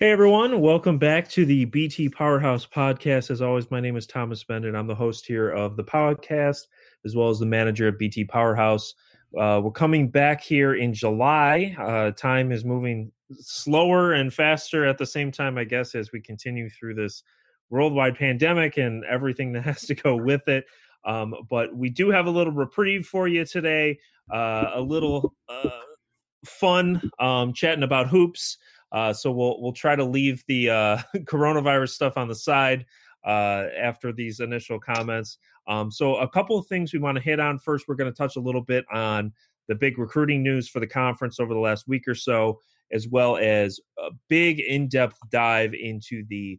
Hey everyone, welcome back to the BT Powerhouse podcast. As always, my name is Thomas Beindit. I'm the host here of the podcast, as well as the manager of BT Powerhouse. Uh, we're coming back here in July. Uh, time is moving slower and faster at the same time, I guess, as we continue through this worldwide pandemic and everything that has to go with it. Um, but we do have a little reprieve for you today, uh, a little uh, fun um, chatting about hoops. Uh, so we'll we'll try to leave the uh, coronavirus stuff on the side uh, after these initial comments. Um, so a couple of things we want to hit on. First, we're going to touch a little bit on the big recruiting news for the conference over the last week or so, as well as a big in-depth dive into the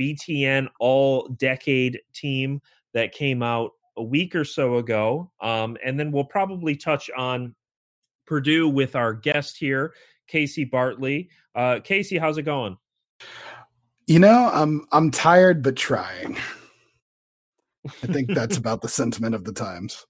BTN All Decade team that came out a week or so ago. Um, and then we'll probably touch on Purdue with our guest here Casey Bartley. Uh, Casey, how's it going? You know, I'm I'm tired but trying. I think that's about the sentiment of the times.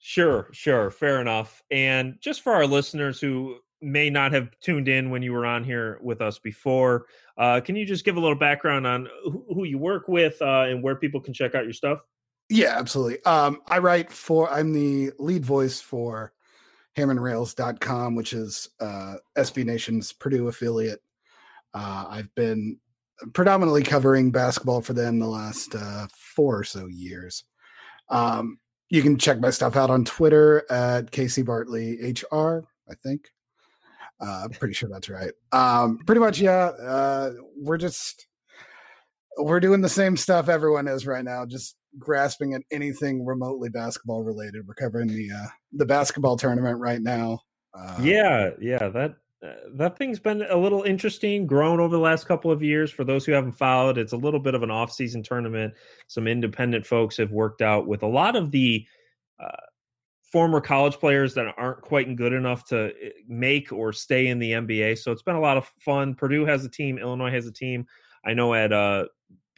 Sure, sure, fair enough. And just for our listeners who may not have tuned in when you were on here with us before, uh, can you just give a little background on who, you work with uh, and where people can check out your stuff? Yeah, absolutely. Um, I write for. I'm the lead voice for hammerandrails.com, which is uh, SB Nation's Purdue affiliate. Uh, I've been predominantly covering basketball for them the last uh, four or so years. Um, you can check my stuff out on Twitter at Casey Bartley HR, I think. Uh, pretty sure that's right. Um, pretty much, yeah. Uh, we're just we're doing the same stuff everyone is right now. Just grasping at anything remotely basketball related. We're covering the uh, the basketball tournament right now. Uh, yeah, yeah, that uh, that thing's been a little interesting, grown over the last couple of years. For those who haven't followed, it's a little bit of an off-season tournament. Some independent folks have worked out with a lot of the uh, former college players that aren't quite good enough to uh, make or stay in the NBA. So it's been a lot of fun. Purdue has a team, Illinois has a team. I know at uh,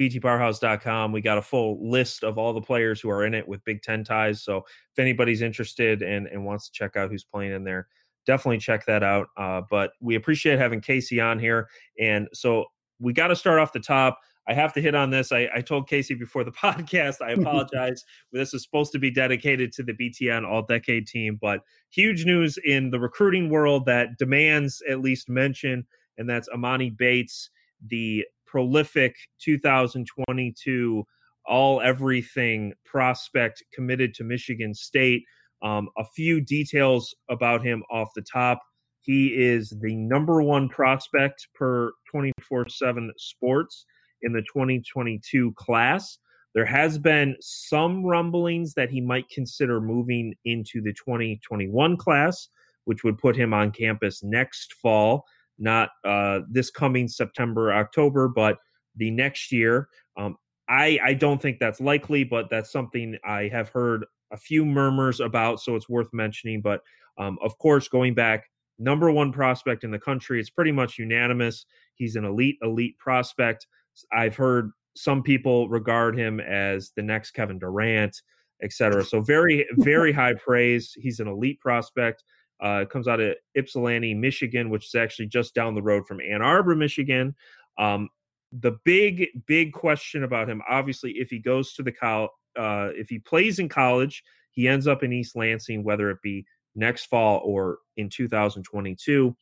btpowerhouse.com. We got a full list of all the players who are in it with Big Ten ties. So if anybody's interested and, and wants to check out who's playing in there, definitely check that out. Uh, but we appreciate having Casey on here. And so we got to start off the top. I have to hit on this. I, I told Casey before the podcast, I apologize. this is supposed to be dedicated to the BTN all decade team, but huge news in the recruiting world that demands at least mention, and that's Emoni Bates, the prolific 2022 all everything prospect committed to Michigan State. Um, a few details about him off the top. He is the number one prospect per 24 7 sports in the 2022 class. There has been some rumblings that he might consider moving into the 2021 class, which would put him on campus next fall not uh, this coming September, October, but the next year. Um, I, I don't think that's likely, but that's something I have heard a few murmurs about, so it's worth mentioning. But um, of course, going back, number one prospect in the country, it's pretty much unanimous. He's an elite, elite prospect. I've heard some people regard him as the next Kevin Durant, etc. So very, very high praise. He's an elite prospect. Uh, it comes out of Ypsilanti, Michigan, which is actually just down the road from Ann Arbor, Michigan. Um, the big, big question about him, obviously, if he goes to the college, uh, if he plays in college, he ends up in East Lansing, whether it be next fall or in 2022.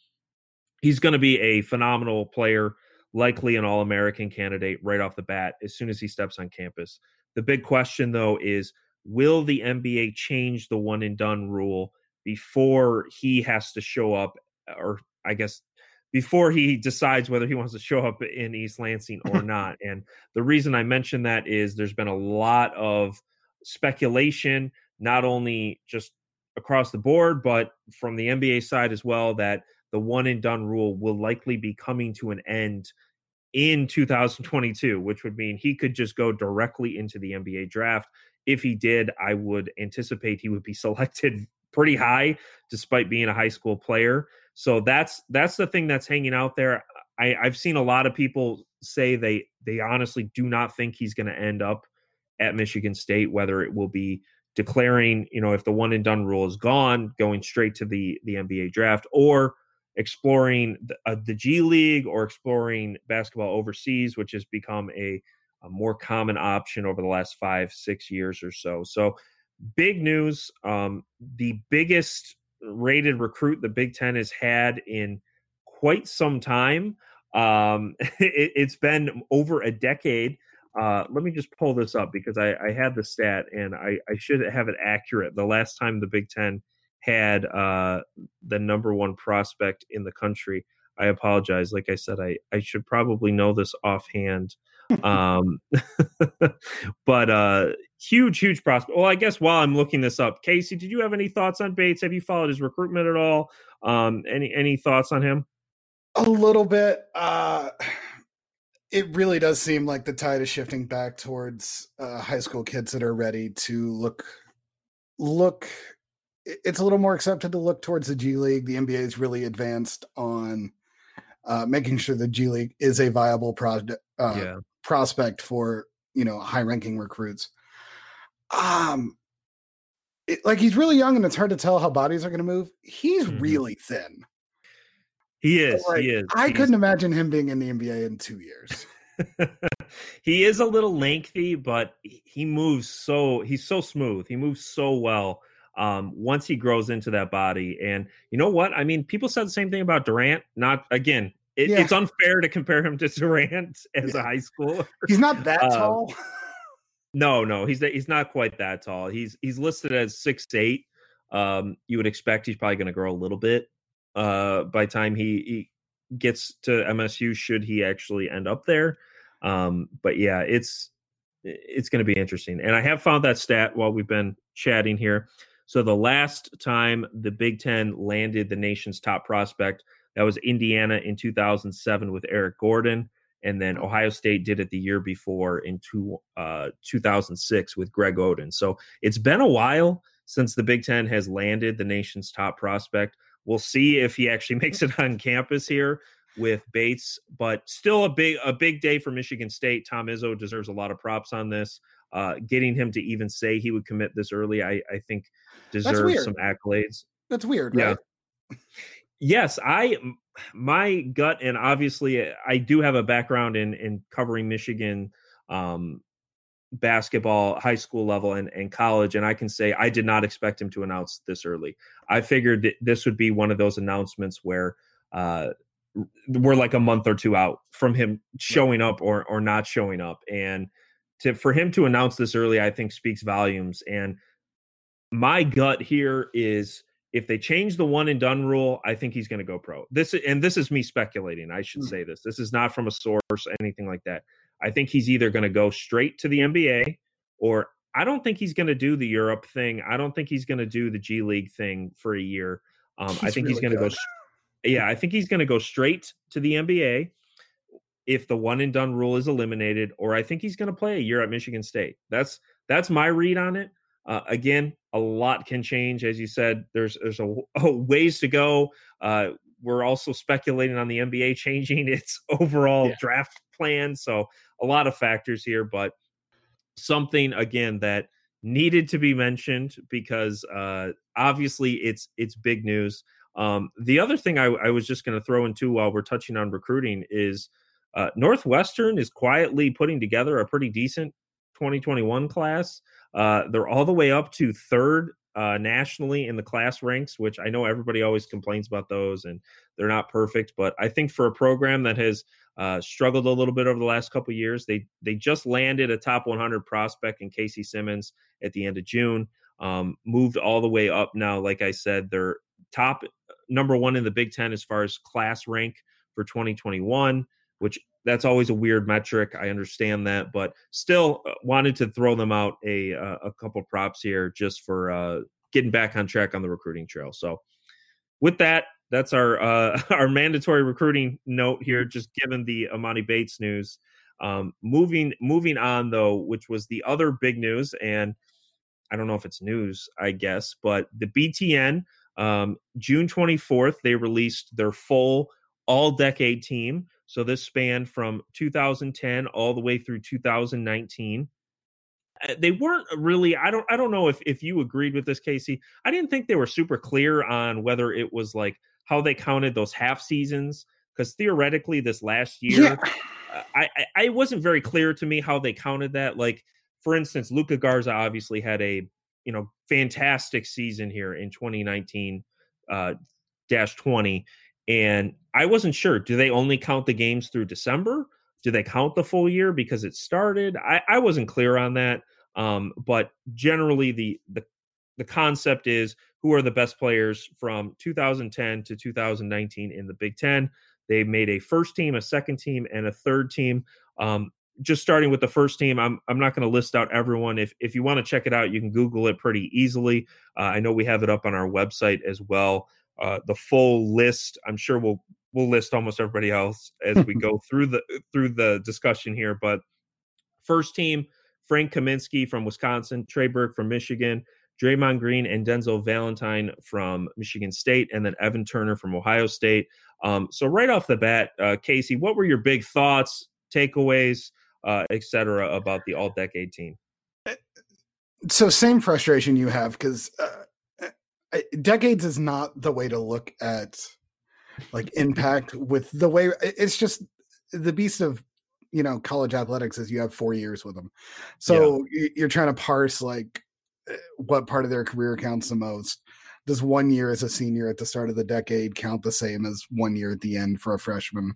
He's going to be a phenomenal player, likely an All American candidate right off the bat as soon as he steps on campus. The big question, though, is will the NBA change the one and done rule before he has to show up, uh, or I guess before he decides whether he wants to show up in East Lansing or not. and the reason I mention that is there's been a lot of speculation, not only just across the board, but from the NBA side as well, that the one and done rule will likely be coming to an end in 2022, which would mean he could just go directly into the NBA draft. If he did, I would anticipate he would be selected pretty high despite being a high school player. So that's that's the thing that's hanging out there. I, I've seen a lot of people say they they honestly do not think he's going to end up at Michigan State, whether it will be declaring, you know, if the one and done rule is gone, going straight to the the NBA draft, or exploring the, uh, the G League or exploring basketball overseas, which has become a, a, more common option over the last five, six years or so. So, big news. Um, the biggest rated recruit the Big Ten has had in quite some time. Um, it, has been over a decade. Uh, let me just pull this up because I, I had the stat and I, I should have it accurate. The last time the Big Ten had uh, the number one prospect in the country. I apologize. Like I said, I, I should probably know this offhand. Um, but uh, huge, huge prospect. Well, I guess while I'm looking this up, Casey, did you have any thoughts on Bates? Have you followed his recruitment at all? Um, any any thoughts on him? A little bit. Uh, it really does seem like the tide is shifting back towards uh, high school kids that are ready to look look it's a little more accepted to look towards the G League. The NBA is really advanced on uh, making sure the G League is a viable project uh, yeah. Prospect for you know high ranking recruits. Um, it, like he's really young, and it's hard to tell how bodies are going to move. He's mm-hmm. really thin. He is. Like, he is. I He's... couldn't imagine him being in the NBA in two years. he is a little lengthy, but he moves so he's so smooth. He moves so well um, once he grows into that body. And you know what? I mean, people said the same thing about Durant. Not again. It, yeah. It's unfair to compare him to Durant as yeah. a high schooler. He's not that uh, tall. no, no, he's he's not quite that tall. He's he's listed as six eight. Um, you would expect he's probably going to grow a little bit uh, by time he, he gets to MSU. Should he actually end up there? Um, but yeah, it's it's going to be interesting. And I have found that stat while we've been chatting here. So the last time the Big Ten landed the nation's top prospect, that was Indiana in 2007 with Eric Gordon. And then Ohio State did it the year before in two, uh, 2006 with Greg Oden. So it's been a while since the Big Ten has landed the nation's top prospect. We'll see if he actually makes it on campus here with Bates, but still a big a big day for Michigan State. Tom Izzo deserves a lot of props on this. Uh, getting him to even say he would commit this early, I, I think deserves some accolades. That's weird, right? Yeah. Yes, I my gut, and obviously uh, I do have a background in in covering Michigan um, basketball, high school level, and and college, and I can say I did not expect him to announce this early. I figured this would be one of those announcements where. Uh, we're like a month or two out from him showing up or or not showing up and to for him to announce this early i think speaks volumes and my gut here is if they change the one and done rule, I think he's going to go pro. This and this is me speculating. I should mm. say this. This is not from a source, anything like that. I think he's either going to go straight to the NBA, or I don't think he's going to do the Europe thing. I don't think he's going to do the G League thing for a year. Um, I think really he's going to go. Yeah, I think he's going to go straight to the NBA if the one and done rule is eliminated, or I think he's going to play a year at Michigan State. That's that's my read on it. Uh, again, a lot can change, as you said. There's there's a, a ways to go. Uh, we're also speculating on the NBA changing its overall yeah. draft plan, so a lot of factors here. But something again that needed to be mentioned because uh, obviously it's it's big news. Um, the other thing I, I was just going to throw in too while we're touching on recruiting is uh, Northwestern is quietly putting together a pretty decent 2021 class. Uh, they're all the way up to third uh, nationally in the class ranks, which I know everybody always complains about those, and they're not perfect. But I think for a program that has uh, struggled a little bit over the last couple years, they they just landed a top 100 prospect in Casey Simmons at the end of June. Um, moved all the way up now. Like I said, they're top number one in the Big Ten as far as class rank for 2021, which that's always a weird metric. I understand that, but still uh, wanted to throw them out a uh, a couple props here just for uh, getting back on track on the recruiting trail. So, with that, that's our uh, our mandatory recruiting note here. Just given the Emoni Bates news. Um, moving moving on though, which was the other big news, and I don't know if it's news, I guess, but the BTN um, June 24th they released their full all decade team so this spanned from 2010 all the way through 2019. Uh, they weren't really I don't I don't know if if you agreed with this Casey. I didn't think they were super clear on whether it was like how they counted those half seasons because theoretically this last year yeah. uh, I, I it wasn't very clear to me how they counted that like for instance luka garza obviously had a you know fantastic season here in 2019 uh dash 20 and i wasn't sure do they only count the games through december do they count the full year because it started i i wasn't clear on that um but generally the the the concept is who are the best players from 2010 to 2019 in the Big Ten. They made a first team, a second team, and a third team. Um, just starting with the first team, I'm I'm not going to list out everyone. If if you want to check it out, you can Google it pretty easily. Uh, I know we have it up on our website as well. Uh, the full list, I'm sure we'll we'll list almost everybody else as we go through the through the discussion here. But first team, Frank Kaminsky from Wisconsin, Trey Burke from Michigan, Draymond Green and Denzel Valentine from Michigan State, and then Evan Turner from Ohio State. Um, so right off the bat, uh, Casey, what were your big thoughts, takeaways, uh, etc., about the All Decade team? Eh, so same frustration you have because uh, decades is not the way to look at like impact with the way it's just the beast of you know college athletics is you have four years with them so yeah. you're trying to parse like what part of their career counts the most. Does one year as a senior at the start of the decade count the same as one year at the end for a freshman?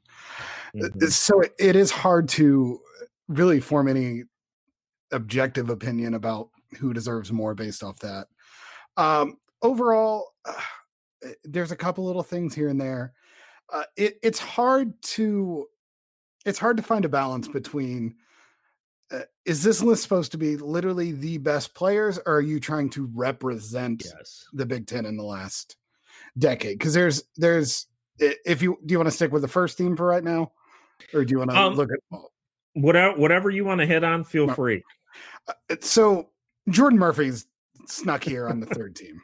Uh, mm-hmm. So it is hard to really form any objective opinion about who deserves more based off that. Um, overall, uh, there's a couple little things here and there. Uh, it, it's hard to it's hard to find a balance between uh, is this list supposed to be literally the best players or are you trying to represent yes. the big 10 in the last decade because there's there's if you do you want to stick with the first team for right now or do you want to um, look at whatever whatever you want to hit on feel no. free uh, so jordan murphy's snuck here on the third team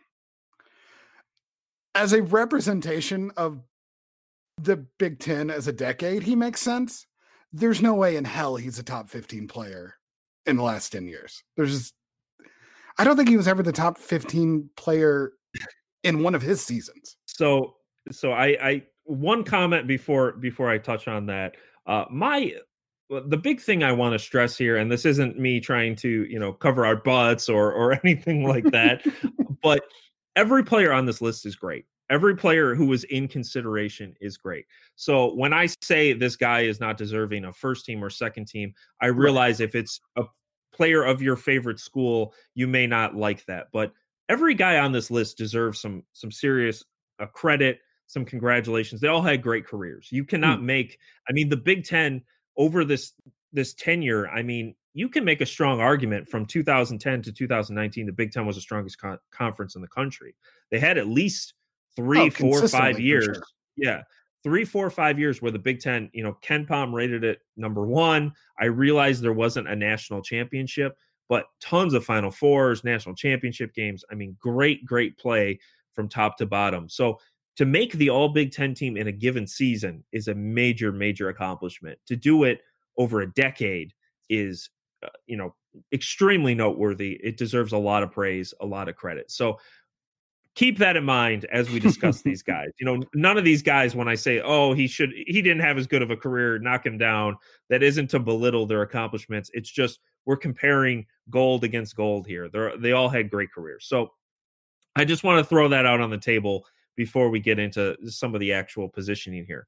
as a representation of the big 10 as a decade he makes sense there's no way in hell he's a top 15 player in the last 10 years. There's just, I don't think he was ever the top 15 player in one of his seasons. So, so I, I, one comment before, before I touch on that, uh, my, the big thing I want to stress here, and this isn't me trying to, you know, cover our butts or, or anything like that, but every player on this list is great every player who was in consideration is great. So when I say this guy is not deserving of first team or second team, I realize right. if it's a player of your favorite school, you may not like that. But every guy on this list deserves some some serious uh, credit, some congratulations. They all had great careers. You cannot hmm. make I mean the Big 10 over this this tenure, I mean, you can make a strong argument from 2010 to 2019 the Big 10 was the strongest con- conference in the country. They had at least three, oh, four, five years. Sure. Yeah. Three, four, five years where the Big Ten, you know, KenPom rated it number one. I realized there wasn't a national championship, but tons of Final Fours, national championship games. I mean, great, great play from top to bottom. So to make the all Big Ten team in a given season is a major, major accomplishment. To do it over a decade is, Uh, you know, extremely noteworthy. It deserves a lot of praise, a lot of credit. So keep that in mind as we discuss these guys. You know, none of these guys, when I say, oh, he should, he didn't have as good of a career, knock him down, that isn't to belittle their accomplishments. It's just we're comparing gold against gold here. They're, they all had great careers. So I just want to throw that out on the table before we get into some of the actual positioning here.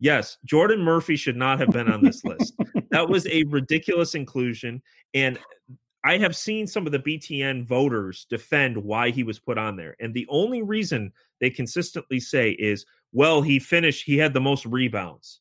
Yes, Jordan Murphy should not have been on this list. That was a ridiculous inclusion. And I have seen some of the BTN voters defend why he was put on there. And the only reason they consistently say is, well, he finished, he had the most rebounds.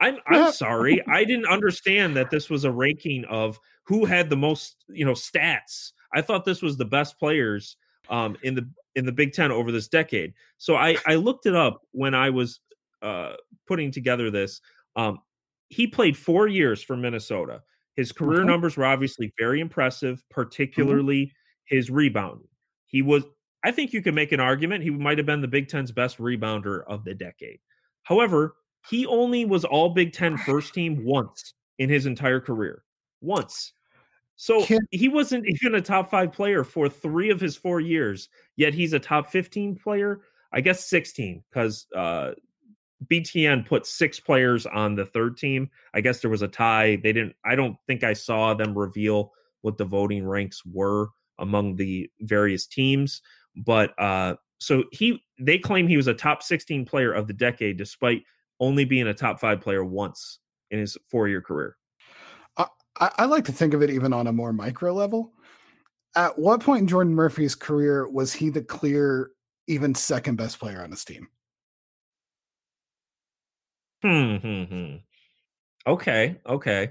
I'm I'm sorry. I didn't understand that this was a ranking of who had the most, you know, stats. I thought this was the best players um, in the in the Big Ten over this decade. So I I looked it up when I was uh, putting together this. Um, he played four years for Minnesota. His career okay. numbers were obviously very impressive, mm-hmm. particularly mm-hmm. his rebounding. He was, I think you can make an argument he might have been the Big Ten's best rebounder of the decade. However, he only was all Big Ten first team once in his entire career. Once. So can, he wasn't even a top five player for three of his four years, yet he's a top 15 player. I guess 16 because uh, BTN put six players on the third team. I guess there was a tie. They didn't. I don't think I saw them reveal what the voting ranks were among the various teams. But uh, so he, they claim he was a top 16 player of the decade, despite only being a top five player once in his four year career. I, I like to think of it even on a more micro level. At what point in Jordan Murphy's career was he the clear, even second best player on his team? Hmm, hmm, hmm. Okay, okay.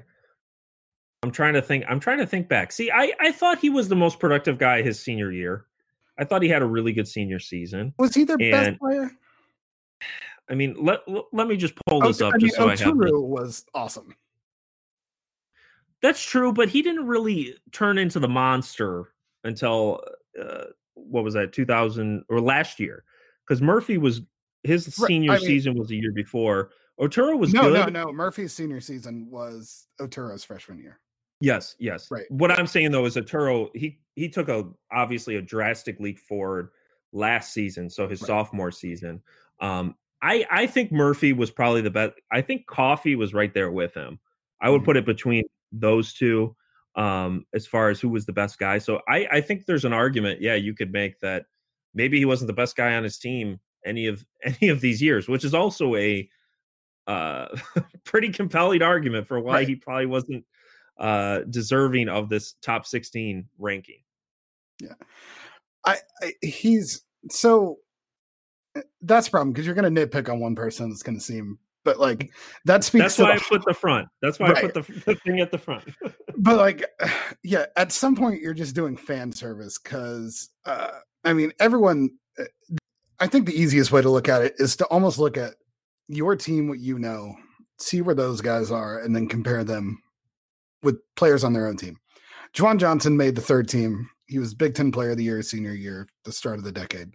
I'm trying to think. I'm trying to think back. See, I I thought he was the most productive guy his senior year. I thought he had a really good senior season. Was he their and, best player? I mean, let let me just pull this up I mean, just so Oturu I have. This. was awesome. That's true, but he didn't really turn into the monster until uh, what was that 2000 or last year because Murphy was his senior I mean, season was a year before. Oturu was no, good. no, no. Murphy's senior season was Oturu's freshman year. Yes, yes. Right. What I'm saying though is Oturu he he took a obviously a drastic leap forward last season, so his right. sophomore season. Um, I I think Murphy was probably the best. I think Coffey was right there with him. I would mm-hmm. put it between those two um, as far as who was the best guy. So I, I think there's an argument. Yeah, you could make that maybe he wasn't the best guy on his team any of any of these years, which is also a uh, pretty compelling argument for why right. he probably wasn't uh, deserving of this top 16 ranking. Yeah, I, I he's so eh, that's problem because you're going to nitpick on one person that's going to seem but like that speaks that's why the, i put the front that's why right. i put the, the, thing at the front but like yeah at some point you're just doing fan service because uh i mean everyone uh, i think the easiest way to look at it is to almost look at your team what you know see where those guys are and then compare them with players on their own team JaJuan Johnson made the third team he was big 10 player of the year senior year the start of the decade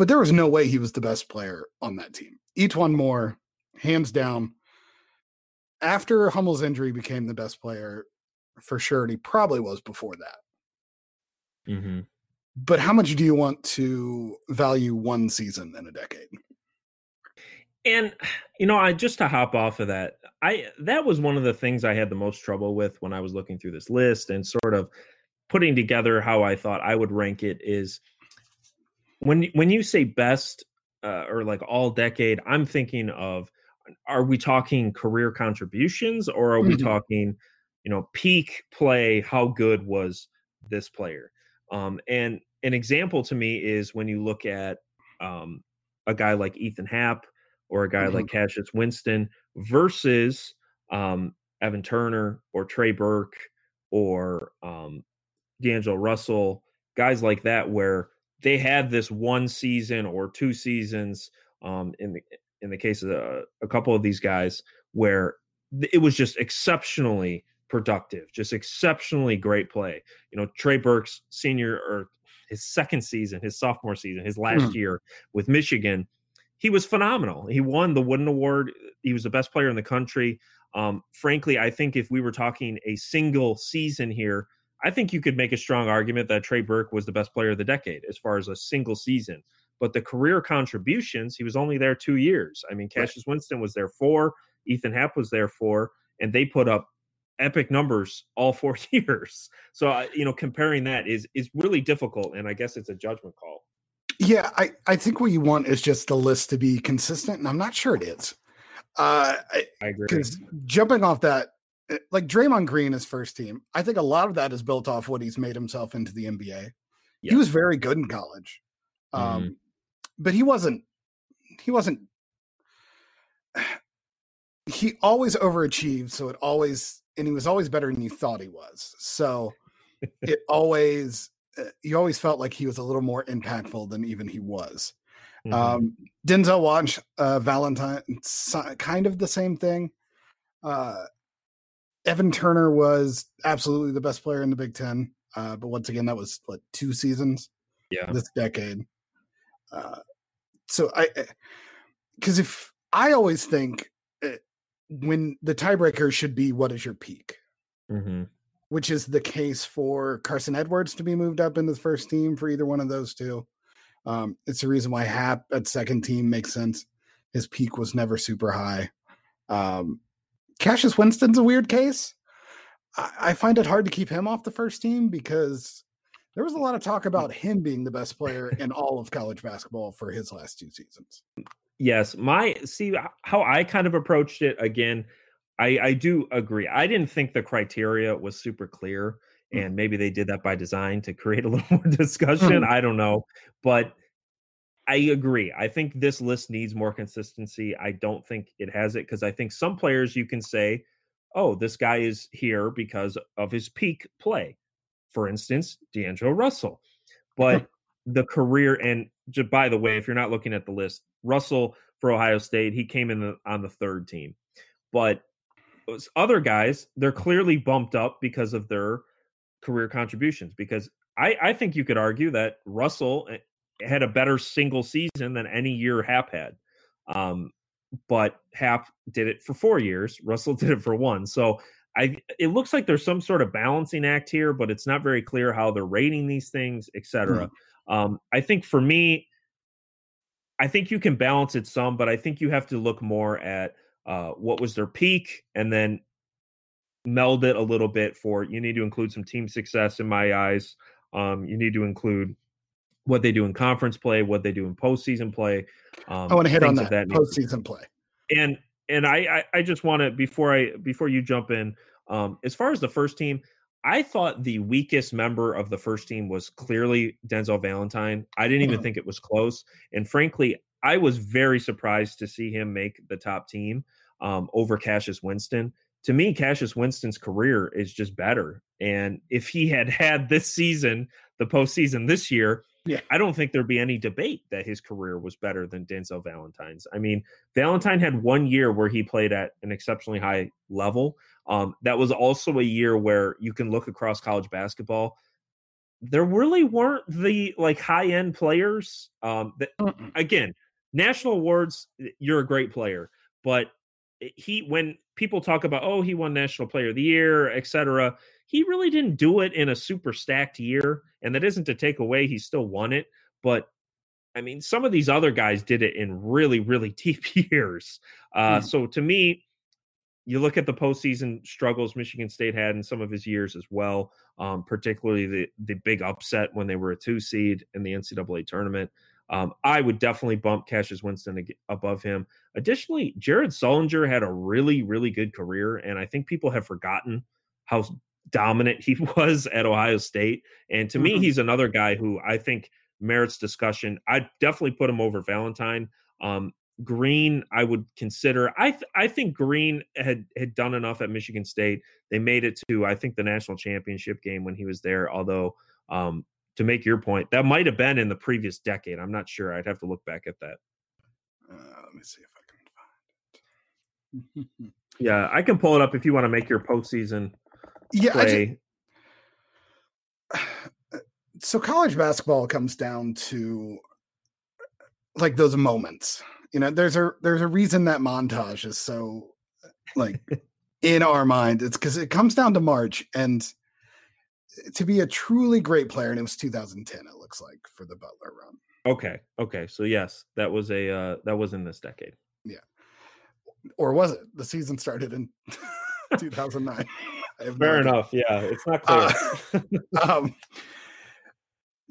but there was no way he was the best player on that team. E'Twaun Moore hands down. After Hummel's injury, became the best player for sure, and he probably was before that. Mm-hmm. But how much do you want to value one season in a decade? And you know, I just to hop off of that, I that was one of the things I had the most trouble with when I was looking through this list and sort of putting together how I thought I would rank it is when when you say best uh, or like all decade, I'm thinking of are we talking career contributions or are we mm-hmm. talking you know peak play how good was this player um, and an example to me is when you look at um, a guy like ethan happ or a guy mm-hmm. like cassius winston versus um, evan turner or trey burke or um, d'angelo russell guys like that where they had this one season or two seasons um, in the in the case of a, a couple of these guys where it was just exceptionally productive, just exceptionally great play. You know, Trey Burke's senior or his second season, his sophomore season, his last mm. year with Michigan, he was phenomenal. He won the Wooden Award. He was the best player in the country. Um, frankly, I think if we were talking a single season here, I think you could make a strong argument that Trey Burke was the best player of the decade as far as a single season. But the career contributions, he was only there two years. I mean, Cassius right. Winston was there four, Ethan Happ was there four, and they put up epic numbers all four years. So, you know, comparing that is is really difficult, and I guess it's a judgment call. Yeah, I I think what you want is just the list to be consistent, and I'm not sure it is. Uh, I, agree. Because jumping off that, eh, like Draymond Green, is first team, I think a lot of that is built off what he's made himself into the NBA. He was very good in college. Um, mm-hmm but he wasn't he wasn't he always overachieved so it always and he was always better than you thought he was so it always you always felt like he was a little more impactful than even he was. Mm-hmm. um denzel watch uh valentine kind of the same thing. Uh evan turner was absolutely the best player in the big ten uh but once again that was what two seasons yeah. this decade. Uh so I, because if I always think eh, when the tiebreaker should be what is your peak, mm-hmm. Which is the case for Carson Edwards to be moved up in the first team for either one of those two, Um, it's the reason why Happ at second team makes sense. His peak was never super high. Um, Cassius Winston's a weird case. I, I find it hard to keep him off the first team because there was a lot of talk about him being the best player in all of college basketball for his last two seasons. Yes, my see how I kind of approached it again. I, I do agree. I didn't think the criteria was super clear, mm. and maybe they did that by design to create a little more discussion. Mm. I don't know, but I agree. I think this list needs more consistency. I don't think it has it because I think some players you can say, oh, this guy is here because of his peak play. For instance, D'Angelo Russell. But the career, and just by the way, if you're not looking at the list, Russell for Ohio State, he came in the, on the third team. But other guys, they're clearly bumped up because of their career contributions. Because I, I think you could argue that Russell eh, had a better single season than any year Happ had. Um, but Happ did it for four years. Russell did it for one. So I it looks like there's some sort of balancing act here, but it's not very clear how they're rating these things, etc. Mm-hmm. Um, I think for me, I think you can balance it some, but I think you have to look more at uh, what was their peak and then meld it a little bit for you need to include some team success in my eyes. Um, you need to include what they do in conference play, what they do in postseason play. Um, I want to hit on that, that postseason play. And and I I, I just want to before I before you jump in, um, as far as the first team, I thought the weakest member of the first team was clearly Denzel Valentine. I didn't even mm-hmm. think it was close, and frankly, I was very surprised to see him make the top team um, over Cassius Winston. To me, Cassius Winston's career is just better, and if he had had this season, the postseason this year, yeah. I don't think there'd be any debate that his career was better than Denzel Valentine's. I mean, Valentine had one year where he played at an exceptionally high level. Um, that was also a year where you can look across college basketball. There really weren't the like high end players. Um, that again, national awards, you're a great player, but he when people talk about oh he won national player of the year, etc he really didn't do it in a super stacked year. And that isn't to take away, he still won it. But I mean, some of these other guys did it in really, really deep years. Uh, mm. So to me, you look at the postseason struggles Michigan State had in some of his years as well, um, particularly the the big upset when they were a two seed in the NCAA tournament. Um, I would definitely bump Cassius Winston above him. Additionally, Jared Sullinger had a really, really good career, and I think people have forgotten how dominant he was at Ohio State. And to mm-hmm. me, he's another guy who I think merits discussion. I definitely put him over Valentine. Um, Green, I would consider. I th- I think Green had had done enough at Michigan State. They made it to I think the national championship game when he was there. Although, um, to make your point, that might have been in the previous decade. I'm not sure. I'd have to look back at that. Uh, let me see if I can find it. yeah, I can pull it up if you want to make your postseason yeah, play. Just, so college basketball comes down to like those moments. You know, there's a there's a reason that montage is so like in our mind. It's because it comes down to March and to be a truly great player, and it was 2010. It looks like for the Butler run. Okay, okay, so yes, that was a uh, that was in this decade. Yeah, or was it? The season started in 2009. Fair no enough. Yeah, it's not clear. Uh, um,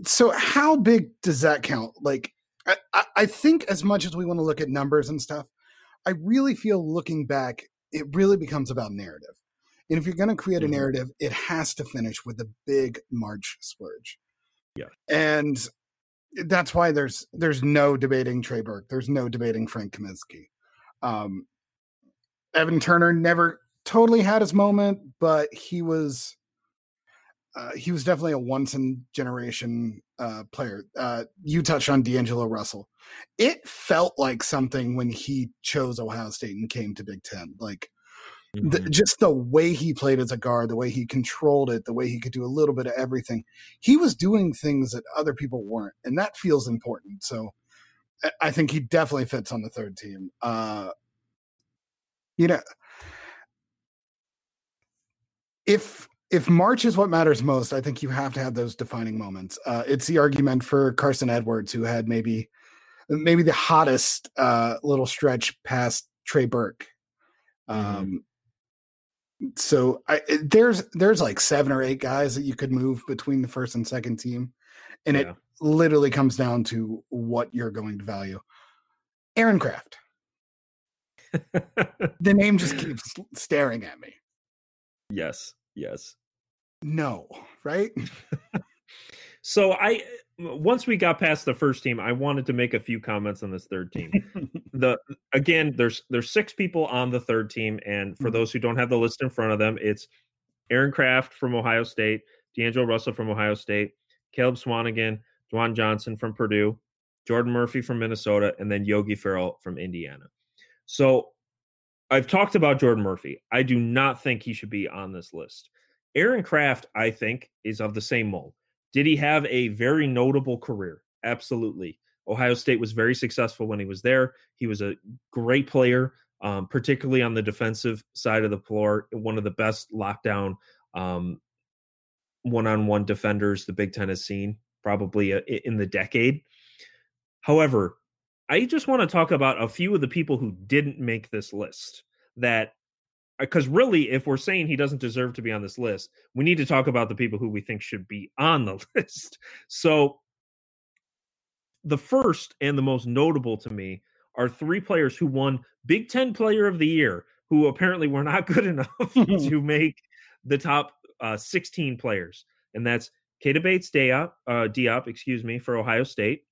so, how big does that count? Like, I, I think as much as we want to look at numbers and stuff, I really feel looking back, it really becomes about narrative. And if you're going to create a mm-hmm. narrative, it has to finish with a big March splurge. Yeah. And that's why there's there's no debating Trey Burke. There's no debating Frank Kaminsky. Um, Evan Turner never totally had his moment, but he was uh, he was definitely a once in generation uh, player. Uh, you touched on D'Angelo Russell. It felt like something when he chose Ohio State and came to Big Ten. Like mm-hmm. the, just the way he played as a guard, the way he controlled it, the way he could do a little bit of everything. He was doing things that other people weren't, and that feels important. So I think he definitely fits on the third team. Uh, you know, if if March is what matters most, I think you have to have those defining moments. Uh, it's the argument for Carson Edwards, who had maybe maybe the hottest uh, little stretch past Trey Burke. Mm-hmm. Um, so I, eh, there's there's like seven or eight guys that you could move between the first and second team, and yeah. it literally comes down to what you're going to value. Aaron Craft. the name just keeps staring at me. Yes, yes. No, right? so I eh, once we got past the first team, I wanted to make a few comments on this third team. the again, there's there's six people on the third team, and for mm-hmm. those who don't have the list in front of them, it's Aaron Craft from Ohio State, D'Angelo Russell from Ohio State, Caleb Swanigan, JaJuan Johnson from Purdue, Jordan Murphy from Minnesota, and then Yogi Ferrell from Indiana. So I've talked about Jordan Murphy. I do not think he should be on this list. Aaron Craft, I think, is of the same mold. Did he have a very notable career? Absolutely. Ohio State was very successful when he was there. He was a great player, um, particularly on the defensive side of the floor, one of the best lockdown um, one-on-one defenders the Big Ten has seen probably uh, in the decade. However, I just want to talk about a few of the people who didn't make this list that because uh, really if we're saying he doesn't deserve to be on this list we need to talk about the people who we think should be on the list. So the first and the most notable to me are three players who won big 10 player of the year who apparently were not good enough to make the top uh, 16 players and that's Keita Bates Diop, uh, Diop, excuse me, for Ohio State,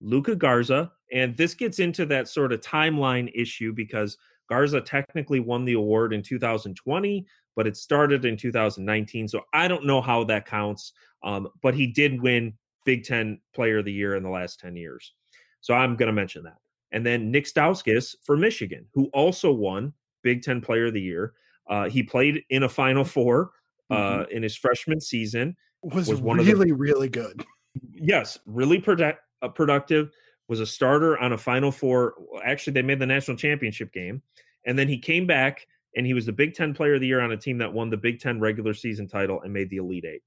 Luka Garza, and this gets into that sort of timeline issue because Garza technically won the award in 2020, but it started in 2019. So I don't know how that counts. Um, but he did win Big Ten Player of the Year in the last 10 years. So I'm going to mention that. And then Nick Stauskas for Michigan, who also won Big Ten Player of the Year. Uh, he played in a Final Four uh, mm-hmm. in his freshman season. Was, was one really, the, really good. Yes, really uh, productive was a starter on a Final Four. Actually, they made the national championship game, and then he came back and he was the Big Ten Player of the Year on a team that won the Big Ten regular season title and made the Elite Eight.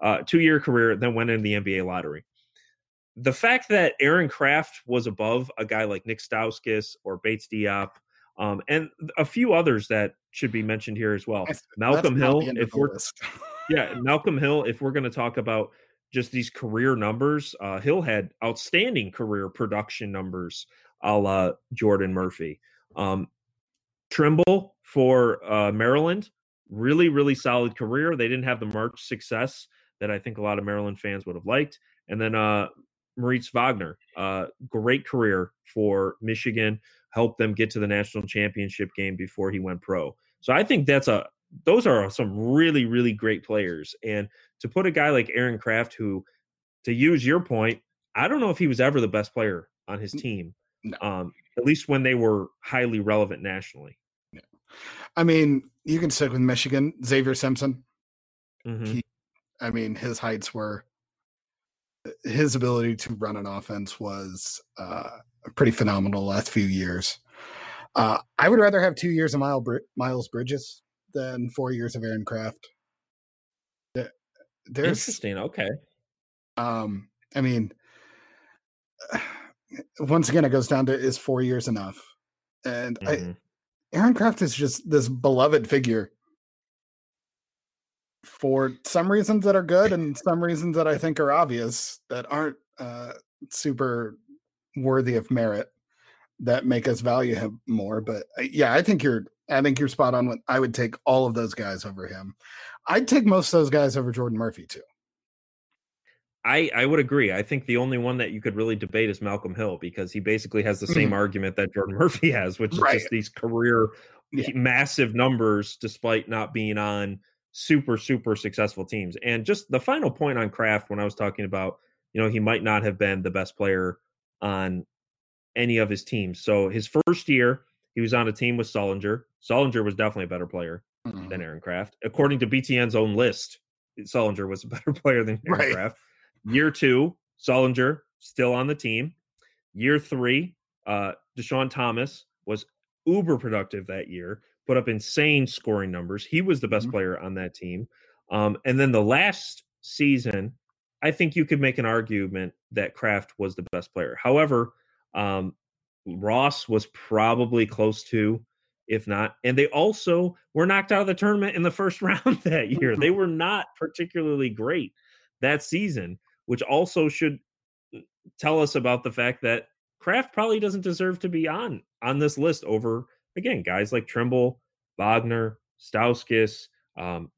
Uh, two year career, then went into the NBA lottery. The fact that Aaron Craft was above a guy like Nick Stauskas or Bates Diop, um, and a few others that should be mentioned here as well. Malcolm Hill, if we're yeah, Malcolm Hill, if we're going to talk about just these career numbers. Uh, Hill had outstanding career production numbers, a la Jordan Murphy. Um, Trimble for uh, Maryland, really, really solid career. They didn't have the March success that I think a lot of Maryland fans would have liked. And then uh, Moritz Wagner, uh, great career for Michigan, helped them get to the national championship game before he went pro. So I think that's a those are some really, really great players. And to put a guy like Aaron Craft, who, to use your point, I don't know if he was ever the best player on his team. No. Um, at least when they were highly relevant nationally. Yeah. I mean, you can stick with Michigan, Xavier Simpson. Mm-hmm. He, I mean, his heights were his ability to run an offense was uh, pretty phenomenal last few years. Uh, I would rather have two years of Miles Bridges than four years of Aaron Craft. There's interesting. Okay. Um, I mean, once again, it goes down to is four years enough? And mm-hmm. I, Aaron Craft is just this beloved figure for some reasons that are good and some reasons that I think are obvious that aren't uh, super worthy of merit that make us value him more. But uh, yeah, I think you're I think you're spot on. I would take all of those guys over him. I'd take most of those guys over Jordan Murphy too. I, I would agree. I think the only one that you could really debate is Malcolm Hill because he basically has the same mm-hmm. argument that Jordan Murphy has, which is right. just these career yeah. massive numbers despite not being on super super successful teams. And just the final point on Craft when I was talking about, you know, he might not have been the best player on any of his teams. So his first year, he was on a team with Sullinger. Sullinger was definitely a better player mm-hmm. than Aaron Craft. According to BTN's own list, Sullinger was a better player than Aaron right. Craft. Year two, Sullinger still on the team. Year three, uh, Deshaun Thomas was uber productive that year, put up insane scoring numbers. He was the best mm-hmm. player on that team. Um, and then the last season, I think you could make an argument that Craft was the best player. However, um, Ross was probably close to, if not. And they also were knocked out of the tournament in the first round that year. They were not particularly great that season, which also should uh, tell us about the fact that Craft probably doesn't deserve to be on on this list over again guys like Trimble, Wagner, Stauskas, um,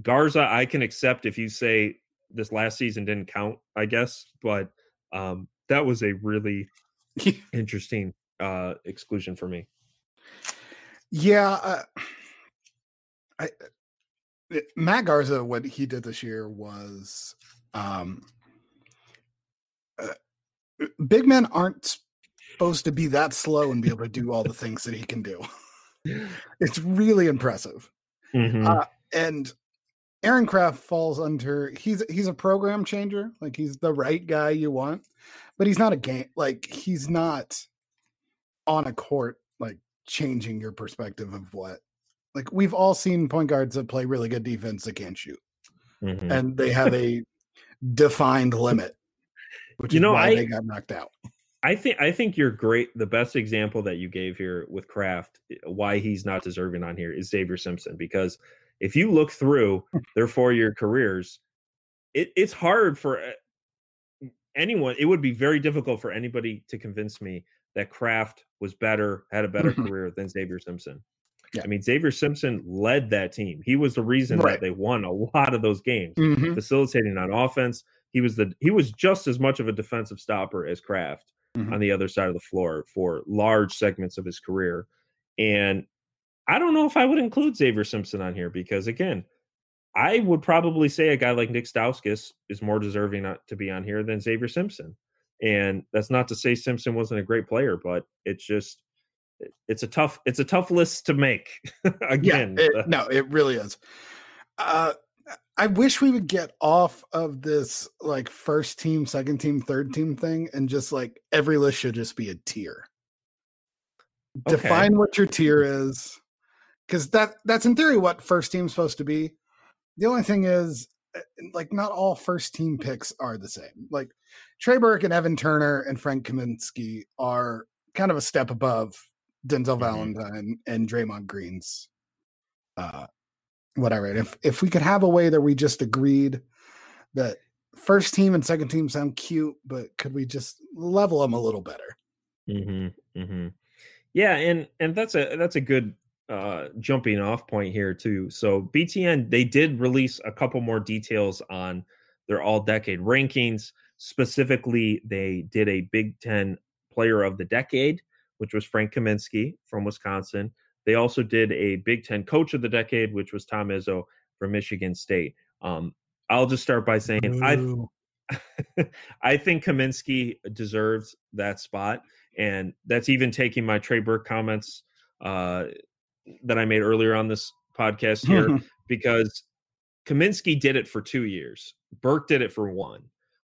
Garza. I can accept if you say this last season didn't count, I guess, but um, that was a really interesting uh, exclusion for me. Yeah, uh, I uh, Matt Garza, what he did this year was, um, uh, big men aren't supposed to be that slow and be able to do all the things that he can do. it's really impressive, mm-hmm. uh, and Aaron Craft falls under he's he's a program changer, like he's the right guy you want, but he's not a game like he's not on a court changing your perspective of what like we've all seen point guards that play really good defense that can't shoot. Mm-hmm. And they have a defined limit. Which you know, I, they got knocked out. I think I think you're great. The best example that you gave here with Craft, eh, why he's not deserving on here is Xavier Simpson because if you look through their four year careers, it, it's hard for eh, anyone. It would be very difficult for anybody to convince me that Craft was better, had a better career than Xavier Simpson. Yeah. I mean, Xavier Simpson led that team. He was the reason right. that they won a lot of those games, mm-hmm. facilitating on offense. He was the he was just as much of a defensive stopper as Craft mm-hmm. on the other side of the floor for large segments of his career. And I don't know if I would include Xavier Simpson on here because, again, I would probably say a guy like Nick Stauskas is more deserving to be on here than Xavier Simpson. And that's not to say Simpson wasn't a great player, but it's just it's a tough it's a tough list to make. Again, yeah, it, no, it really is. Uh, I wish we would get off of this like first team, second team, third team thing, and just like every list should just be a tier. Okay. Define what your tier is because that that's in theory what first team's supposed to be. The only thing is, eh, like, not all first team picks are the same. Like Trey Burke and Evan Turner and Frank Kaminsky are kind of a step above Denzel mm-hmm. Valentine and Draymond Green's. Uh, whatever. If if we could have a way that we just agreed that first team and second team sound cute, but could we just level them a little better? Mm-hmm, mm-hmm. Yeah, and and that's a that's a good uh, jumping off point here too. So BTN they did release a couple more details on their all decade rankings. Specifically, they did a Big Ten Player of the Decade, which was Frank Kaminsky from Wisconsin. They also did a Big Ten Coach of the Decade, which was Tom Izzo from Michigan State. Um, I'll just start by saying Ooh. I I think Kaminsky deserves that spot, and that's even taking my Trey Burke comments uh, that I made earlier on this podcast here because Kaminsky did it for two years. Burke did it for one.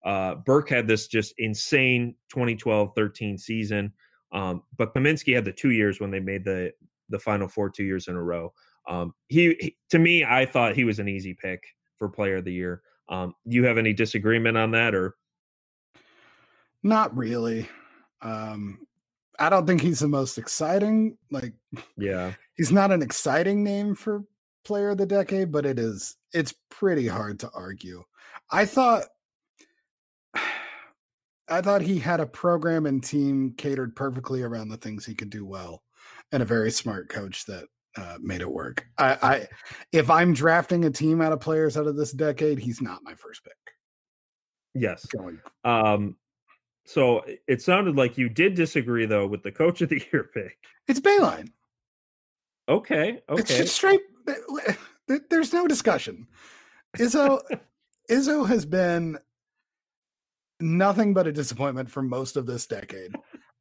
Uh, Burke had this just insane 2012 13 season. Um, but Kaminsky had the two years when they made the the final four two years in a row. Um, he, he, to me, I thought he was an easy pick for player of the year. Um, you have any disagreement on that or? Not really. Um, I don't think he's the most exciting. Like, yeah, he's not an exciting name for player of the decade, but it is. It's pretty hard to argue. I thought, I thought he had a program and team catered perfectly around the things he could do well, and a very smart coach that uh, made it work. I, I, if I'm drafting a team out of players out of this decade, he's not my first pick. Yes. Um, so it sounded like you did disagree though with the coach of the year pick. It's Beilein. Okay. Okay. It's straight. There's no discussion. Izzo, Izzo has been nothing but a disappointment for most of this decade.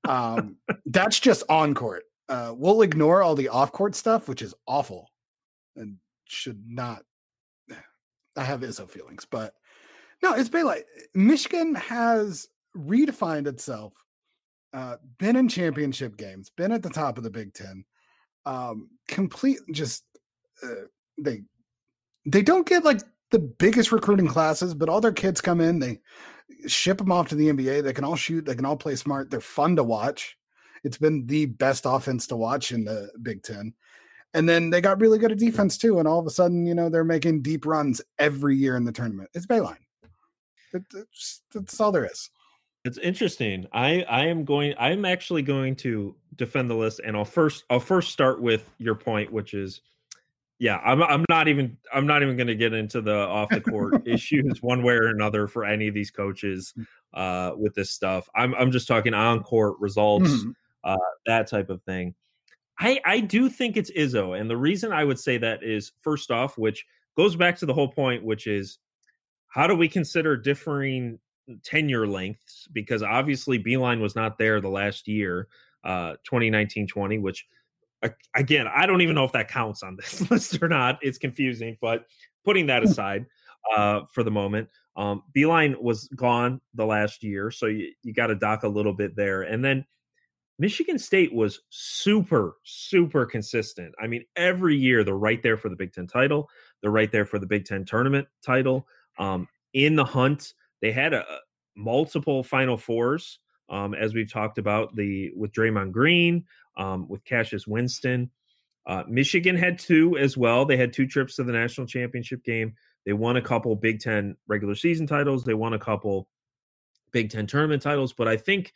Um, that's just on court. Uh, we'll ignore all the off court stuff, which is awful and should not. I have Izzo feelings, but no, it's Beilein. Michigan has redefined itself, uh, been in championship games, been at the top of the Big Ten, um, complete just uh, they they don't get like the biggest recruiting classes, but all their kids come in, they ship them off to the NBA. They can all shoot, they can all play smart. They're fun to watch. It's been the best offense to watch in the Big Ten. And then they got really good at defense too. And all of a sudden, you know, they're making deep runs every year in the tournament. It's Beilein. That's, that's all there is. It's interesting. I I am going. I'm actually going to defend the list, and I'll first I'll first start with your point, which is, yeah, I'm I'm not even I'm not even going to get into the off the court issues one way or another for any of these coaches mm. uh, with this stuff. I'm I'm just talking on court results, mm-hmm. uh, that type of thing. I I do think it's Izzo, and the reason I would say that is first off, which goes back to the whole point, which is how do we consider differing tenure lengths because obviously Beilein was not there the last year, uh, 2019-20, which again, I don't even know if that counts on this list or not. It's confusing, but putting that hmm. aside uh, for the moment, um, Beilein was gone the last year, so you, you got to dock a little bit there. And then Michigan State was super, super consistent. I mean, every year they're right there for the Big Ten title. They're right there for the Big Ten tournament title. Um, in the hunt they had a multiple Final Fours, um, as we've talked about the with Draymond Green, um, with Cassius Winston. Uh, Michigan had two as well. They had two trips to the national championship game. They won a couple Big Ten regular season titles. They won a couple Big Ten tournament titles. But I think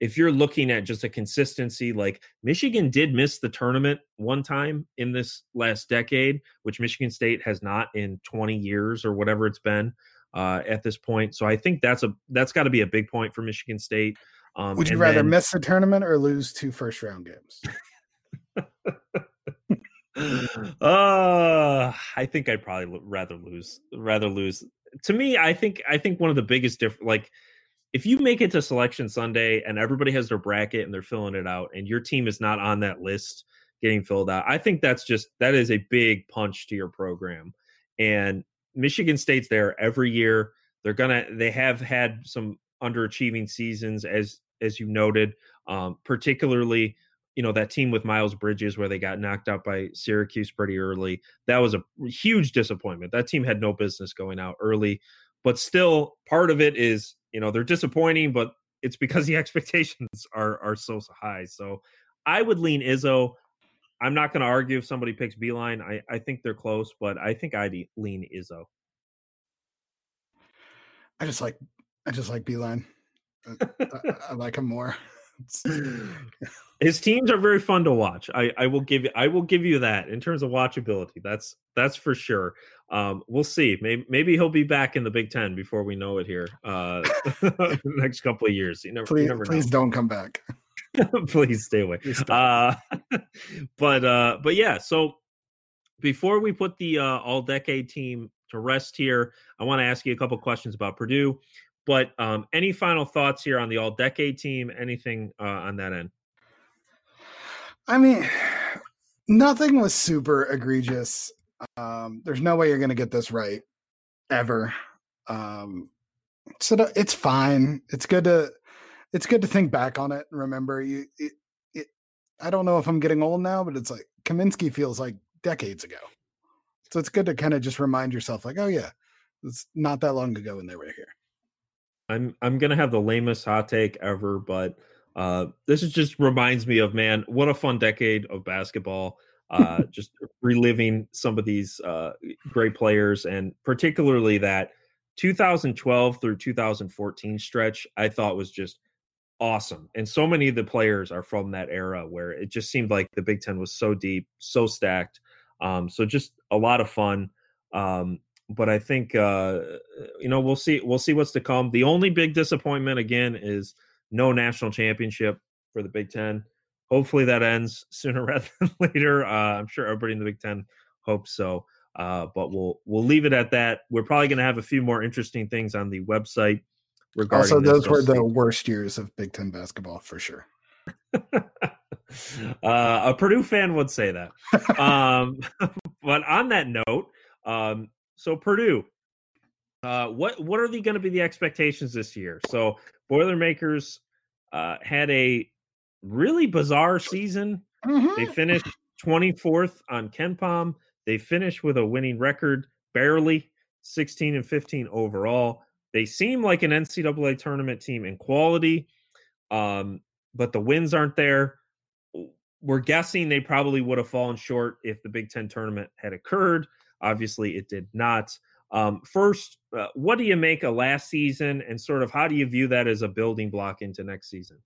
if you're looking at just a consistency, like Michigan did miss the tournament one time in this last decade, which Michigan State has not in 20 years or whatever it's been uh, at this point. So I think that's a that's got to be a big point for Michigan State. Um, Would you rather then, miss the tournament or lose two first round games? uh, I think I'd probably rather lose rather lose. To me, I think I think one of the biggest difference, like if you make it to selection Sunday and everybody has their bracket and they're filling it out, and your team is not on that list getting filled out, I think that's just that is a big punch to your program. And Michigan State's there every year. They're gonna they have had some underachieving seasons as as you noted, um, particularly you know that team with Miles Bridges where they got knocked out by Syracuse pretty early. That was a huge disappointment. That team had no business going out early, but still part of it is you know they're disappointing, but it's because the expectations are are so high. So I would lean Izzo. I'm not going to argue if somebody picks Beilein. I, I think they're close, but I think I'd lean Izzo. I just like I just like Beilein. I, I, I like him more. His teams are very fun to watch. I, I will give you I will give you that in terms of watchability. That's that's for sure. Um, we'll see. Maybe maybe he'll be back in the Big Ten before we know it here. Uh, next couple of years. You never, please, you never please don't come back. please stay away. Please uh, but uh, but yeah. So before we put the uh, all decade team to rest here, I want to ask you a couple questions about Purdue. But um, any final thoughts here on the all decade team? Anything uh, on that end? I mean, nothing was super egregious. Um, there's no way you're going to get this right ever. Um, so it's fine. It's good to it's good to think back on it and remember you. It, it, I don't know if I'm getting old now, but it's like Kaminsky feels like decades ago. So it's good to kind of just remind yourself, like, oh yeah, it's not that long ago when they were here. I'm I'm gonna have the lamest hot take ever, but uh, this is just reminds me of man, what a fun decade of basketball. Uh, just reliving some of these uh, great players, and particularly that 2012 through 2014 stretch, I thought was just awesome. And so many of the players are from that era where it just seemed like the Big Ten was so deep, so stacked. Um, so just a lot of fun. Um, but I think uh, you know we'll see we'll see what's to come. The only big disappointment again is no national championship for the Big Ten. Hopefully that ends sooner rather than later. Uh, I'm sure everybody in the Big Ten hopes so. Uh, but we'll we'll leave it at that. We're probably going to have a few more interesting things on the website regarding. Also, those were the worst years of Big Ten basketball for sure. uh, a Purdue fan would say that. um, but on that note, um, so Purdue, uh, what what are the going to be the expectations this year? So Boilermakers uh, had a really bizarre season. Mm-hmm. They finished 24th on KenPom. They finished with a winning record, barely. 16 and 15 overall. They seem like an NCAA tournament team in quality, um, but the wins aren't there. We're guessing they probably would have fallen short if the Big Ten tournament had occurred. Obviously, it did not. Um, first, uh, what do you make of last season, and sort of how do you view that as a building block into next season?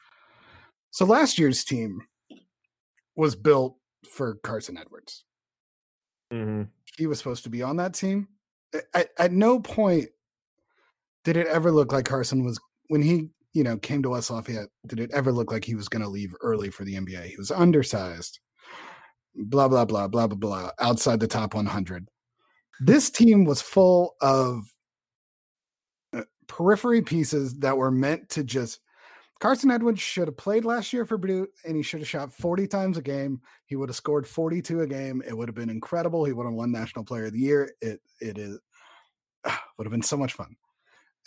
So last year's team was built for Carson Edwards. Mm-hmm. He was supposed to be on that team. At, at no point did it ever look like Carson was when he you know came to West Lafayette. Did it ever look like he was going to leave early for the NBA? He was undersized. Blah blah blah blah blah blah. Outside the top 100. This team was full of uh, periphery pieces that were meant to just Carson Edwards should have played last year for Purdue and he should have shot 40 times a game. He would have scored 42 a game. It would have been incredible. He would have won National Player of the Year. It it is uh, would have been so much fun.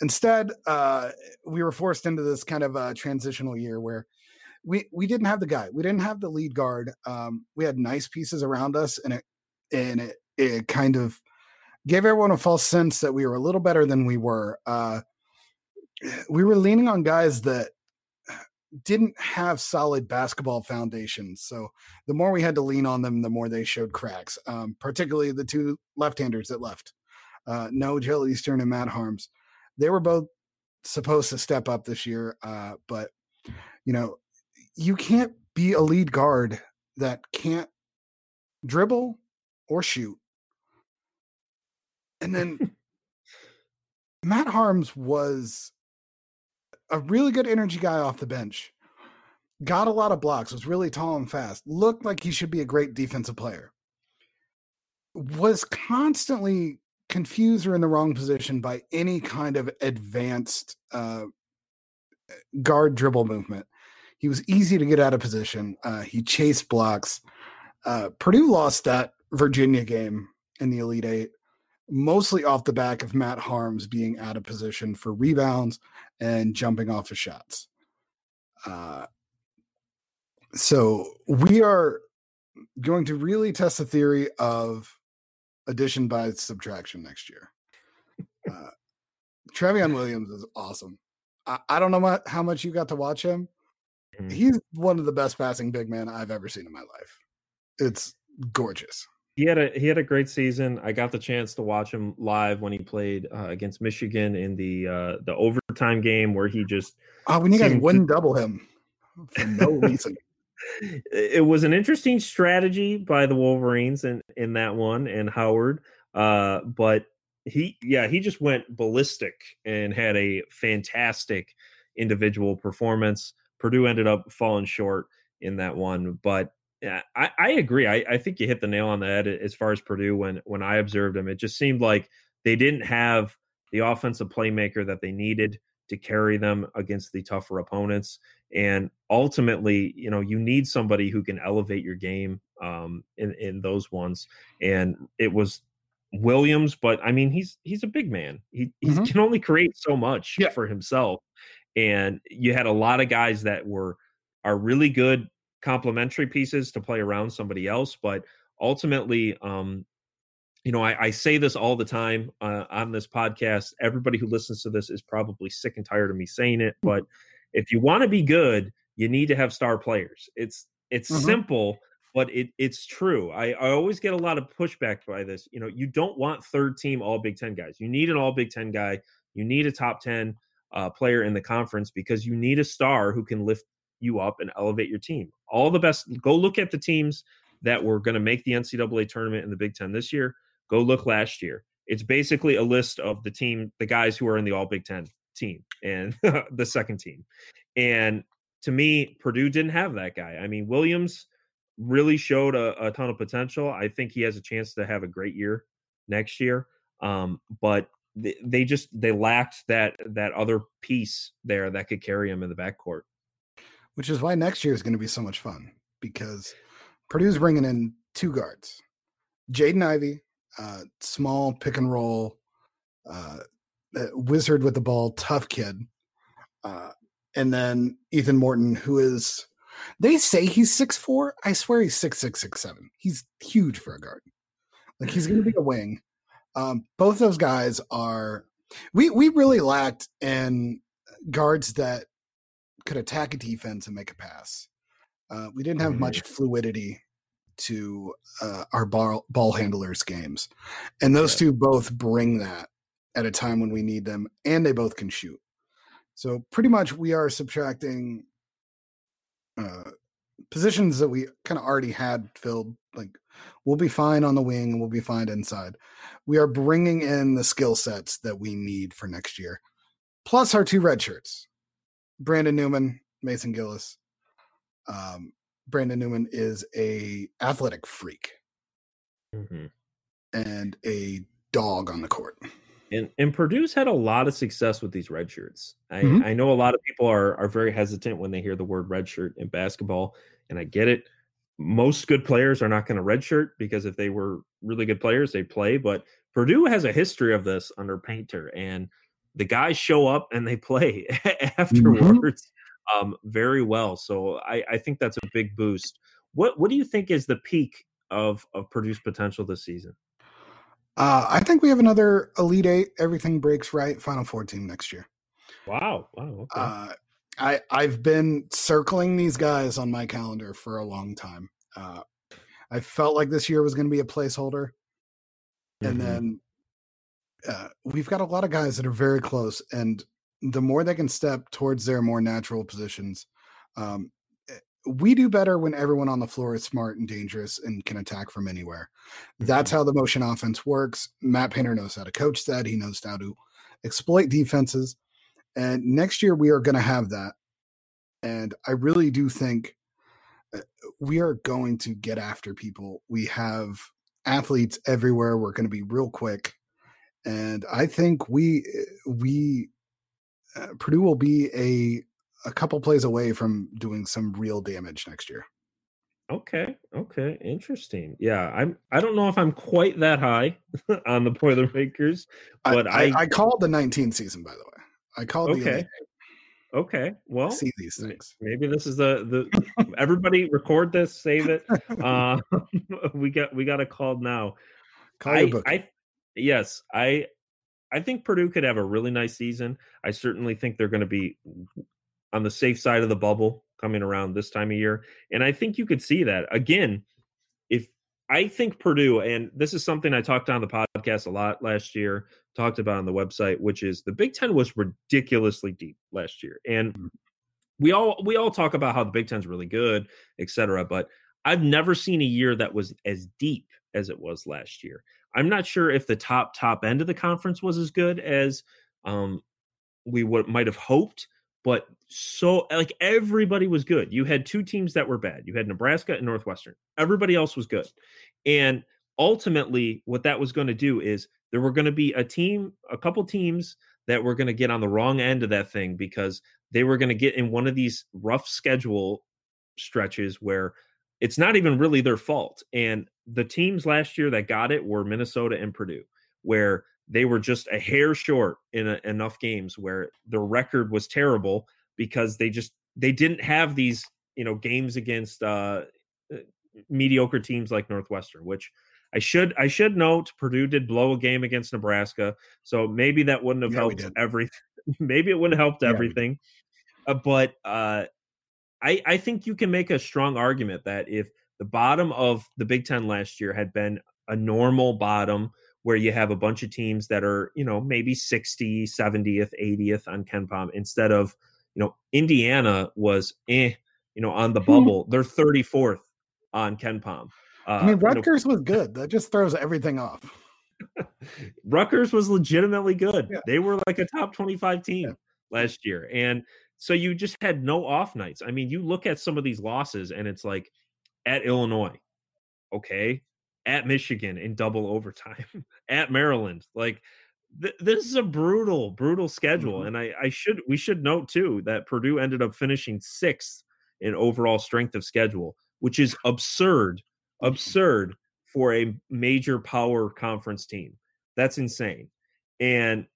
Instead, uh, we were forced into this kind of a transitional year where we we didn't have the guy. We didn't have the lead guard. Um, we had nice pieces around us, and it and it it kind of gave everyone a false sense that we were a little better than we were. Uh, we were leaning on guys that didn't have solid basketball foundations. So the more we had to lean on them, the more they showed cracks, um, particularly the two left handers that left. Uh, Nojel Eastern and Matt Haarms. They were both supposed to step up this year, uh, but, you know, you can't be a lead guard that can't dribble or shoot. And then Matt Haarms was a really good energy guy off the bench. Got a lot of blocks, was really tall and fast, looked like he should be a great defensive player. Was constantly confused or in the wrong position by any kind of advanced uh, guard dribble movement. He was easy to get out of position. Uh, he chased blocks. Uh, Purdue lost that Virginia game in the Elite Eight mostly off the back of Matt Haarms being out of position for rebounds and jumping off of shots. Uh, so we are going to really test the theory of addition by subtraction next year. Uh, Trevion Williams is awesome. I, I don't know how much you got to watch him. Mm-hmm. He's one of the best passing big men I've ever seen in my life. It's gorgeous he had a he had a great season. I got the chance to watch him live when he played uh, against Michigan in the uh, the overtime game where he just oh when you guys wouldn't double him for no reason. it was an interesting strategy by the Wolverines in in that one and Howard, uh, but he yeah he just went ballistic and had a fantastic individual performance. Purdue ended up falling short in that one, but yeah, I, I agree. I, I think you hit the nail on the head as far as Purdue when when I observed them. It just seemed like they didn't have the offensive playmaker that they needed to carry them against the tougher opponents. And ultimately, you know, you need somebody who can elevate your game um, in in those ones. And it was Williams, but I mean, he's he's a big man. He, he mm-hmm. can only create so much yeah. for himself. And you had a lot of guys that were are really good complementary pieces to play around somebody else. But ultimately, um, you know, I, I, say this all the time uh, on this podcast. Everybody who listens to this is probably sick and tired of me saying it, hmm. but if you want to be good, you need to have star players. It's it's mm-hmm. simple, but it it's true. I, I always get a lot of pushback by this. You know, you don't want third team all Big Ten guys. You need an all Big Ten guy. You need a top ten uh, player in the conference because you need a star who can lift you up and elevate your team. All the best. Go look at the teams that were going to make the NCAA tournament in the Big Ten this year. Go look last year. It's basically a list of the team, the guys who are in the All Big Ten team and the second team. And to me, Purdue didn't have that guy. I mean, Williams really showed a, a ton of potential. I think he has a chance to have a great year next year. Um, but they, they just they lacked that that other piece there that could carry him in the backcourt which is why next year is going to be so much fun because Purdue's bringing in two guards, Jaden Ivey, uh, small pick and roll, uh, wizard with the ball, tough kid, uh, and then Ethan Morton, who is they say he's six four. I swear he's six six six seven. He's huge for a guard. Like he's going to be a wing. Um, both those guys are we we really lacked in guards that could attack a defense and make a pass. Uh, we didn't have mm-hmm. much fluidity to uh, our ball, ball handlers games, and those yeah. two both bring that at a time when we need them, and they both can shoot. So pretty much, we are subtracting uh, positions that we kind of already had filled. Like we'll be fine on the wing, and we'll be fine inside. We are bringing in the skill sets that we need for next year, plus our two red shirts, Brandon Newman, Mason Gillis. Um, Brandon Newman is a athletic freak mm-hmm. and a dog on the court. And and Purdue's had a lot of success with these red shirts. I, mm-hmm. I know a lot of people are are very hesitant when they hear the word red shirt in basketball, and I get it. Most good players are not going to redshirt because if they were really good players, they play. But Purdue has a history of this under Painter, and the guys show up and they play mm-hmm. afterwards mm-hmm. um, very well. So I, I think that's a big boost. What what do you think is the peak of of Purdue's potential this season? Uh, I think we have another Elite Eight, everything breaks right, Final Four team next year. Wow! Wow! Okay. Uh, I I've been circling these guys on my calendar for a long time. Uh, I felt like this year was going to be a placeholder, mm-hmm. and then uh, we've got a lot of guys that are very close, and the more they can step towards their more natural positions, um, eh, we do better when everyone on the floor is smart and dangerous and can attack from anywhere. That's mm-hmm. how the motion offense works. Matt Painter knows how to coach that. He knows how to exploit defenses. And next year we are going to have that. And I really do think eh, we are going to get after people. We have athletes everywhere. We're going to be real quick and I think we we uh, Purdue will be a a couple plays away from doing some real damage next year. Okay, okay, interesting. Yeah, I'm. I don't know if I'm quite that high on the Boilermakers, but I, I, I called the 19 season by the way. I called okay. the Okay, well, see these things. Maybe this is the the everybody record this, save it. Uh, we got we got a call now. Call I, I yes, I I think Purdue could have a really nice season. I certainly think they're going to be on the safe side of the bubble coming around this time of year. And I think you could see that again. If I think Purdue, and this is something I talked on the podcast a lot last year, talked about on the website, which is the Big Ten was ridiculously deep last year. And mm. we all we all talk about how the Big Ten's really good, et cetera. But I've never seen a year that was as deep as it was last year. I'm not sure if the top top end of the conference was as good as um, we would might have hoped, but so like everybody was good. You had two teams that were bad. You had Nebraska and Northwestern. Everybody else was good. And ultimately what that was going to do is there were going to be a team, a couple teams that were going to get on the wrong end of that thing because they were going to get in one of these rough schedule stretches where it's not even really their fault. And the teams last year that got it were Minnesota and Purdue, where they were just a hair short in a, enough games where the record was terrible because they just they didn't have these you know games against uh, mediocre teams like Northwestern, which I should I should note Purdue did blow a game against Nebraska, so maybe that wouldn't have yeah, helped everything. maybe it wouldn't have helped yeah, everything, uh, but uh, I, I think you can make a strong argument that if the bottom of the Big Ten last year had been a normal bottom where you have a bunch of teams that are, you know, maybe 60, 70th, 80th on KenPom instead of, you know, Indiana was eh, you know, on the bubble. They're 34th on KenPom. Uh, I mean, Rutgers you know, was good. That just throws everything off. Rutgers was legitimately good. Yeah. They were like a top 25 team yeah. last year. And so you just had no off nights. I mean, you look at some of these losses and it's like at Illinois, okay, at Michigan in double overtime, at Maryland. Like th- this is a brutal, brutal schedule. Mm-hmm. And I, I should we should note too that Purdue ended up finishing sixth in overall strength of schedule, which is absurd, absurd for a major power conference team. That's insane. And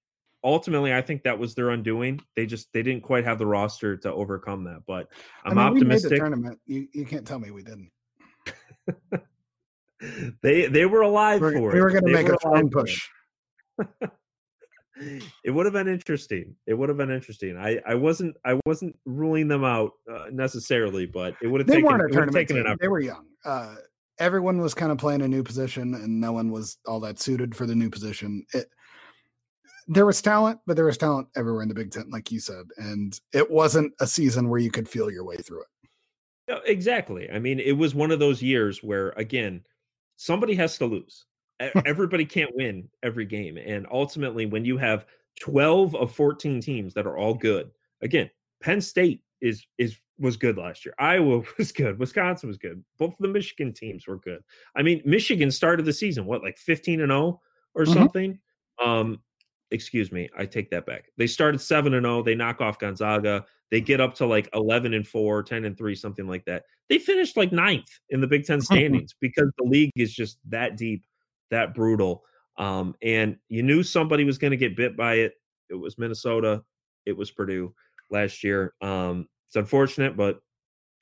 ultimately I think that was their undoing. They just they didn't quite have the roster to overcome that. But I'm I mean, optimistic. tournament. You you can't tell me we didn't. They they were alive we're, for it. were going to make a strong push. it would have been interesting. It would have been interesting. I, I wasn't I wasn't ruling them out uh, necessarily, but it would have they taken, weren't a it would have tournament taken team. They were young. Uh, everyone was kind of playing a new position, and no one was all that suited for the new position. It, there was talent, but there was talent everywhere in the Big Ten, like you said, and it wasn't a season where you could feel your way through it. Exactly. I mean, it was one of those years where again, somebody has to lose. Everybody can't win every game, and ultimately, when you have twelve of fourteen teams that are all good, again, Penn State is is was good last year. Iowa was good. Wisconsin was good. Both of the Michigan teams were good. I mean, Michigan started the season what like fifteen and zero or Mhm. something. Um, excuse me, I take that back. They started seven and zero. They knock off Gonzaga. They get up to like 11 and 4, 10 and 3, something like that. They finished like ninth in the Big Ten standings because the league is just that deep, that brutal. Um, and you knew somebody was going to get bit by it. It was Minnesota, it was Purdue last year. Um, it's unfortunate, but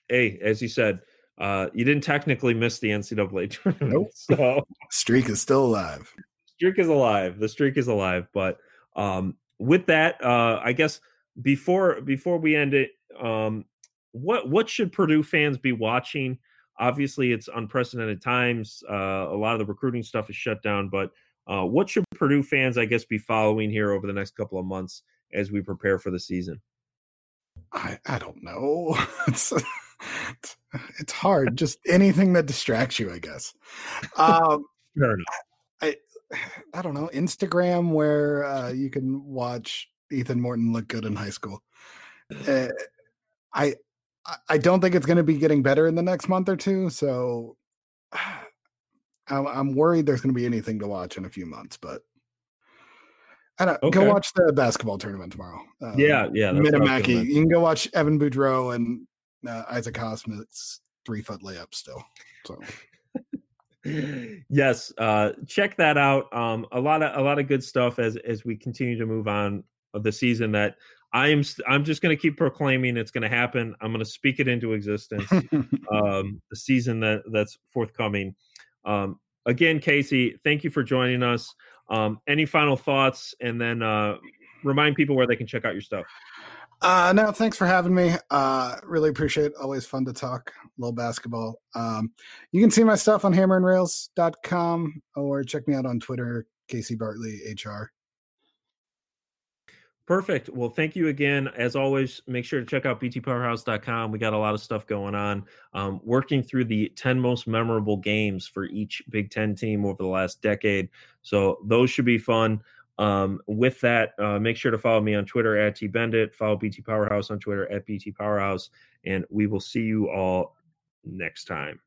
hey, as you said, uh, you didn't technically miss the NCAA tournament. Nope. So Streak is still alive. streak is alive. The streak is alive. But um, with that, uh, I guess before before we end it, um, what what should Purdue fans be watching? Obviously, it's unprecedented times. Uh, a lot of the recruiting stuff is shut down, but uh, what should Purdue fans, I guess, be following here over the next couple of months as we prepare for the season? I, I don't know. It's it's hard. Just anything that distracts you, I guess. Um, Fair enough. I I don't know Instagram where uh, you can watch Ethan Morton look good in high school. Uh, I I- don't think it's going to be getting better in the next month or two. So I'm, I'm worried there's going to be anything to watch in a few months. But I don't Okay. go watch the basketball tournament tomorrow. Uh, Yeah, yeah. that's what I was gonna Men of Mackey. You can go watch Evan Boudreau and uh, Isaac Hosmit's three foot layup still. So yes uh check that out um a lot of a lot of good stuff as as we continue to move on of the season that i am i'm just going to keep proclaiming it's going to happen i'm going to speak it into existence um the season that that's forthcoming um again casey thank you for joining us um any final thoughts and then uh remind people where they can check out your stuff Uh, no, thanks for having me. Uh, really appreciate it. Always fun to talk a little basketball. Um, you can see my stuff on hammerandrails.com or check me out on Twitter, Casey Bartley HR. Perfect. Well, thank you again. As always, make sure to check out btpowerhouse.com. We got a lot of stuff going on. Um, working through the 10 most memorable games for each Big Ten team over the last decade. So those should be fun. Um, with that, uh, make sure to follow me on Twitter at tbeindit. Follow BT Powerhouse on Twitter at BT Powerhouse. And we will see you all next time.